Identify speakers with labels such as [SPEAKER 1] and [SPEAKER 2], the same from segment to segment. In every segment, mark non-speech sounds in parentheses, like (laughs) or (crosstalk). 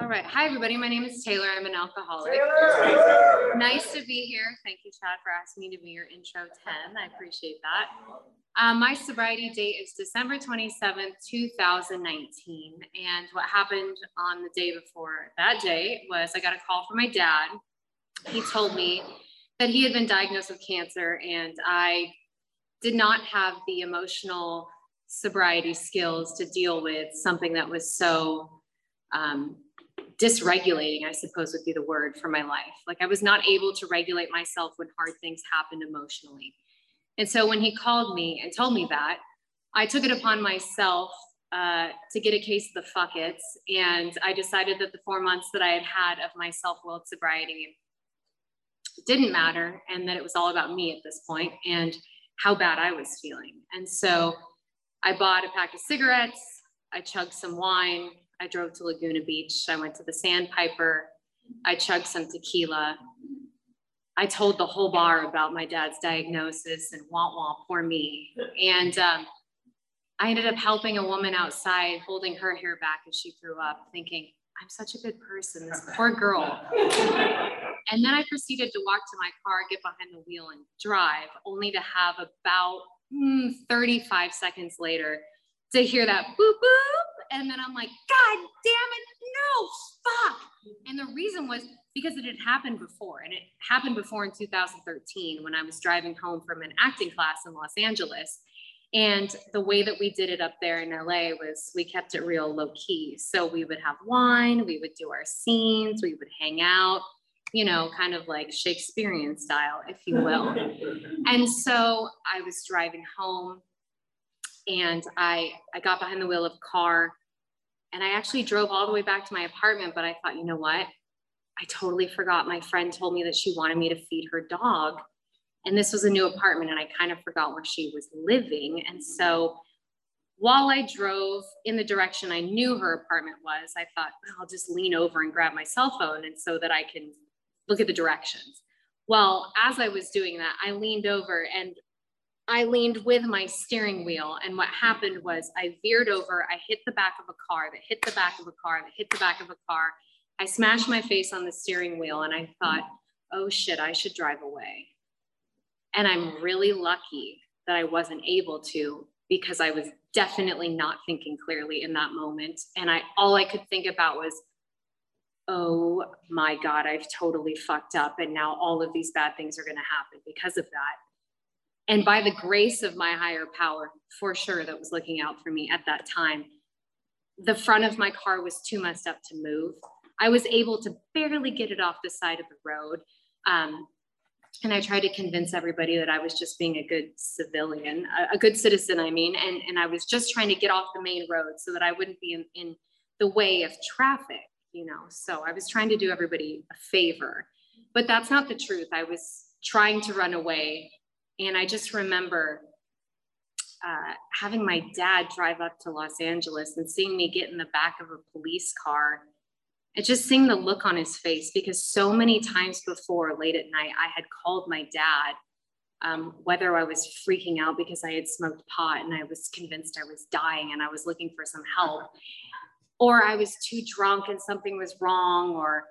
[SPEAKER 1] All right. Hi, everybody. My name is Taylor. I'm an alcoholic.
[SPEAKER 2] Taylor!
[SPEAKER 1] Nice to be here. Thank you, Chad, for asking me to be your intro 10. I appreciate that. Um, my sobriety date is December 27th, 2019. And what happened on the day before that day was I got a call from my dad. He told me that he had been diagnosed with cancer, and I did not have the emotional sobriety skills to deal with something that was so um, dysregulating, I suppose would be the word for my life. Like I was not able to regulate myself when hard things happened emotionally. And so when he called me and told me that, I took it upon myself uh, to get a case of the fuckets. And I decided that the four months that I had had of my self-willed sobriety didn't matter and that it was all about me at this point and how bad I was feeling. And so I bought a pack of cigarettes, I chugged some wine, I drove to Laguna Beach. I went to the Sandpiper. I chugged some tequila. I told the whole bar about my dad's diagnosis and wah wah, poor me. And um, I ended up helping a woman outside, holding her hair back as she threw up, thinking, I'm such a good person, this poor girl. And then I proceeded to walk to my car, get behind the wheel, and drive, only to have about mm, 35 seconds later to hear that boop boop and then I'm like, God damn it, no, fuck. And the reason was because it had happened before. And it happened before in 2013 when I was driving home from an acting class in Los Angeles. And the way that we did it up there in LA was we kept it real low key. So we would have wine, we would do our scenes, we would hang out, you know, kind of like Shakespearean style, if you will. (laughs) and so I was driving home and I I got behind the wheel of a car and I actually drove all the way back to my apartment, but I thought, you know what? I totally forgot. My friend told me that she wanted me to feed her dog. And this was a new apartment, and I kind of forgot where she was living. And so while I drove in the direction I knew her apartment was, I thought, well, I'll just lean over and grab my cell phone and so that I can look at the directions. Well, as I was doing that, I leaned over and I leaned with my steering wheel. And what happened was I veered over, I hit the back of a car that hit the back of a car that hit the back of a car. I smashed my face on the steering wheel and I thought, oh shit, I should drive away. And I'm really lucky that I wasn't able to because I was definitely not thinking clearly in that moment. And I all I could think about was, oh my God, I've totally fucked up. And now all of these bad things are to happen because of that and by the grace of my higher power, for sure, that was looking out for me at that time, the front of my car was too messed up to move. I was able to barely get it off the side of the road. Um, and I tried to convince everybody that I was just being a good civilian, a, a, good citizen, I mean, and, and I was just trying to get off the main road so that I wouldn't be in, in the way of traffic, you know. So I was trying to do everybody a favor, but that's not the truth. I was trying to run away and I just remember uh, having my dad drive up to Los Angeles and seeing me get in the back of a police car and just seeing the look on his face because so many times before late at night I had called my dad um, whether I was freaking out because I had smoked pot and I was convinced I was dying and I was looking for some help or I was too drunk and something was wrong or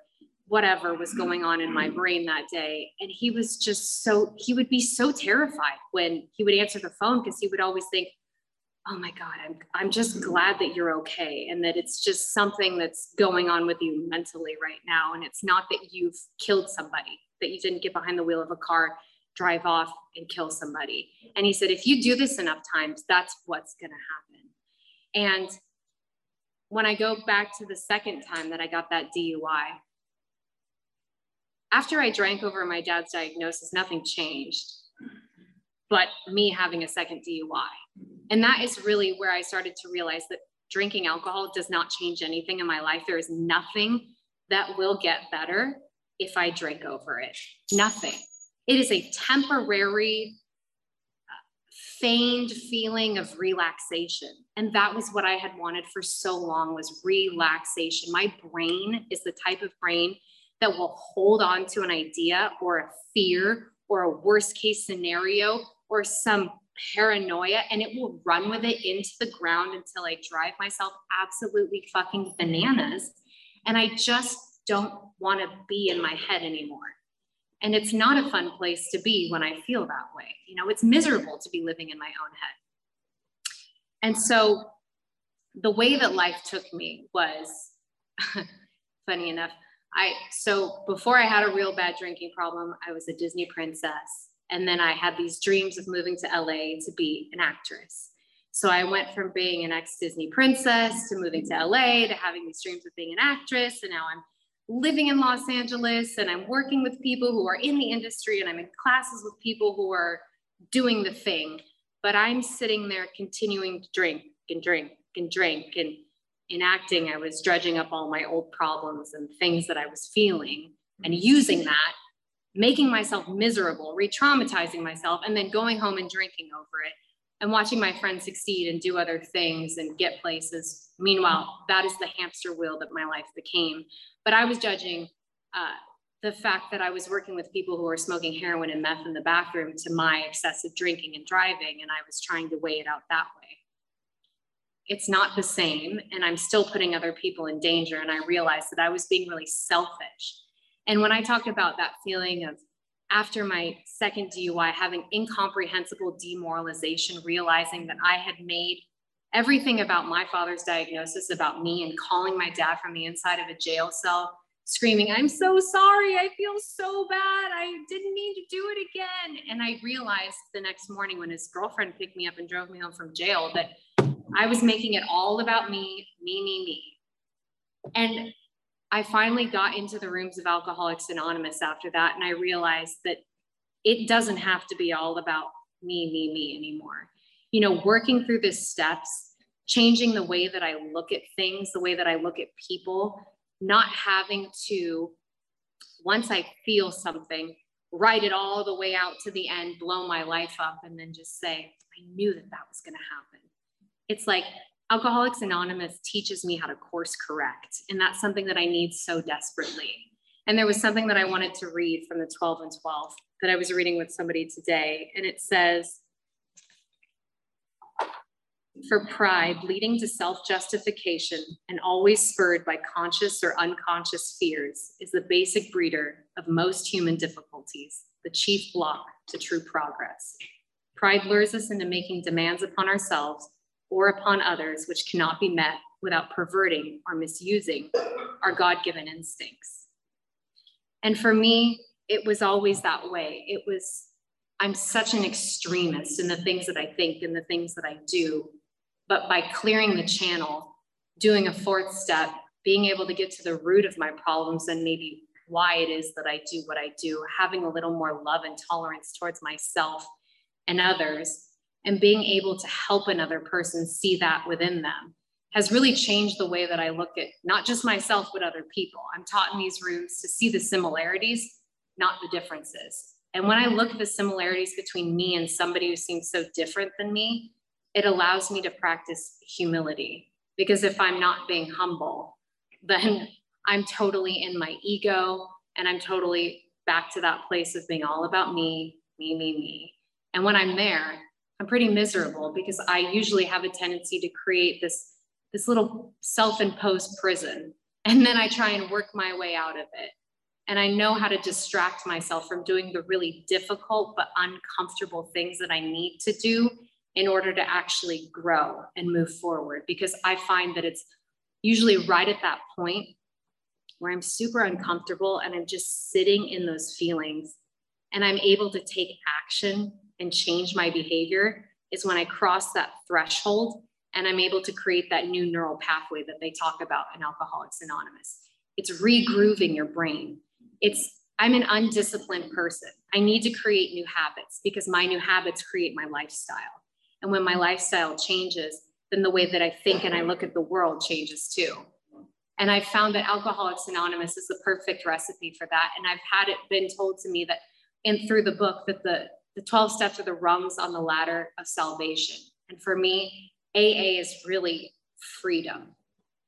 [SPEAKER 1] whatever was going on in my brain that day. And he was just so, he would be so terrified when he would answer the phone because he would always think, oh my God, I'm, I'm just glad that you're okay. And that it's just something that's going on with you mentally right now. And it's not that you've killed somebody, that you didn't get behind the wheel of a car, drive off and kill somebody. And he said, if you do this enough times, that's what's going to happen. And when I go back to the second time that I got that DUI, after I drank over my dad's diagnosis, nothing changed, but me having a second DUI. And that is really where I started to realize that drinking alcohol does not change anything in my life. There is nothing that will get better if I drink over it. Nothing. It is a temporary, feigned feeling of relaxation. And that was what I had wanted for so long was relaxation. My brain is the type of brain that will hold on to an idea or a fear or a worst case scenario or some paranoia and it will run with it into the ground until I drive myself absolutely fucking bananas. And I just don't want to be in my head anymore. And it's not a fun place to be when I feel that way. You know, it's miserable to be living in my own head. And so the way that life took me was (laughs) funny enough. I so before I had a real bad drinking problem, I was a Disney princess. And then I had these dreams of moving to LA to be an actress. So I went from being an ex Disney princess to moving to LA to having these dreams of being an actress. And now I'm living in Los Angeles and I'm working with people who are in the industry and I'm in classes with people who are doing the thing. But I'm sitting there continuing to drink and drink and drink. And in acting, I was dredging up all my old problems and things that I was feeling and using that, making myself miserable, re traumatizing myself, and then going home and drinking over it and watching my friends succeed and do other things and get places. Meanwhile, that is the hamster wheel that my life became. But I was judging uh, the fact that I was working with people who were smoking heroin and meth in the bathroom to my excessive drinking and driving, and I was trying to weigh it out that way. It's not the same, and I'm still putting other people in danger. And I realized that I was being really selfish. And when I talk about that feeling of after my second DUI, having incomprehensible demoralization, realizing that I had made everything about my father's diagnosis about me and calling my dad from the inside of a jail cell, screaming, I'm so sorry. I feel so bad. I didn't mean to do it again. And I realized the next morning when his girlfriend picked me up and drove me home from jail that I was making it all about me, me, me, me. And I finally got into the rooms of Alcoholics Anonymous after that, and I realized that it doesn't have to be all about me, me, me anymore. You know, working through the steps, changing the way that I look at things, the way that I look at people, not having to, once I feel something, write it all the way out to the end, blow my life up, and then just say, I knew that that was going to happen. It's like Alcoholics Anonymous teaches me how to course correct. And that's something that I need so desperately. And there was something that I wanted to read from the 12 and 12 that I was reading with somebody today. And it says, for pride leading to self justification and always spurred by conscious or unconscious fears is the basic breeder of most human difficulties, the chief block to true progress. Pride lures us into making demands upon ourselves or upon others which cannot be met without perverting or misusing our God given instincts. And for me, it was always that way. It was, I'm such an extremist in the things that I think and the things that I do. But by clearing the channel, doing a fourth step, being able to get to the root of my problems and maybe why it is that I do what I do, having a little more love and tolerance towards myself and others, and being able to help another person see that within them has really changed the way that I look at not just myself, but other people. I'm taught in these rooms to see the similarities, not the differences. And when I look at the similarities between me and somebody who seems so different than me, it allows me to practice humility. Because if I'm not being humble, (laughs) then I'm totally in my ego and I'm totally back to that place of being all about me, me, me, me. And when I'm there, I'm pretty miserable because I usually have a tendency to create this, this little self-imposed prison. And then I try and work my way out of it. And I know how to distract myself from doing the really difficult but uncomfortable things that I need to do in order to actually grow and move forward. Because I find that it's usually right at that point where I'm super uncomfortable and I'm just sitting in those feelings and I'm able to take action and change my behavior is when I cross that threshold and I'm able to create that new neural pathway that they talk about in Alcoholics Anonymous. It's regrooving your brain. It's I'm an undisciplined person. I need to create new habits because my new habits create my lifestyle. And when my lifestyle changes, then the way that I think and I look at the world changes too. And I've found that Alcoholics Anonymous is the perfect recipe for that. And I've had it been told to me that and through the book that the the 12 steps are the rungs on the ladder of salvation. And for me, AA is really freedom,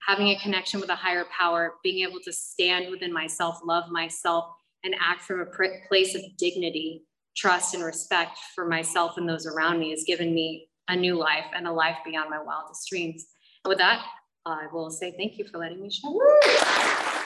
[SPEAKER 1] having a connection with a higher power, being able to stand within myself, love myself, and act from a place of dignity, trust, and respect for myself and those around me has given me a new life and a life beyond my wildest dreams. And with that, I will say thank you for letting me share.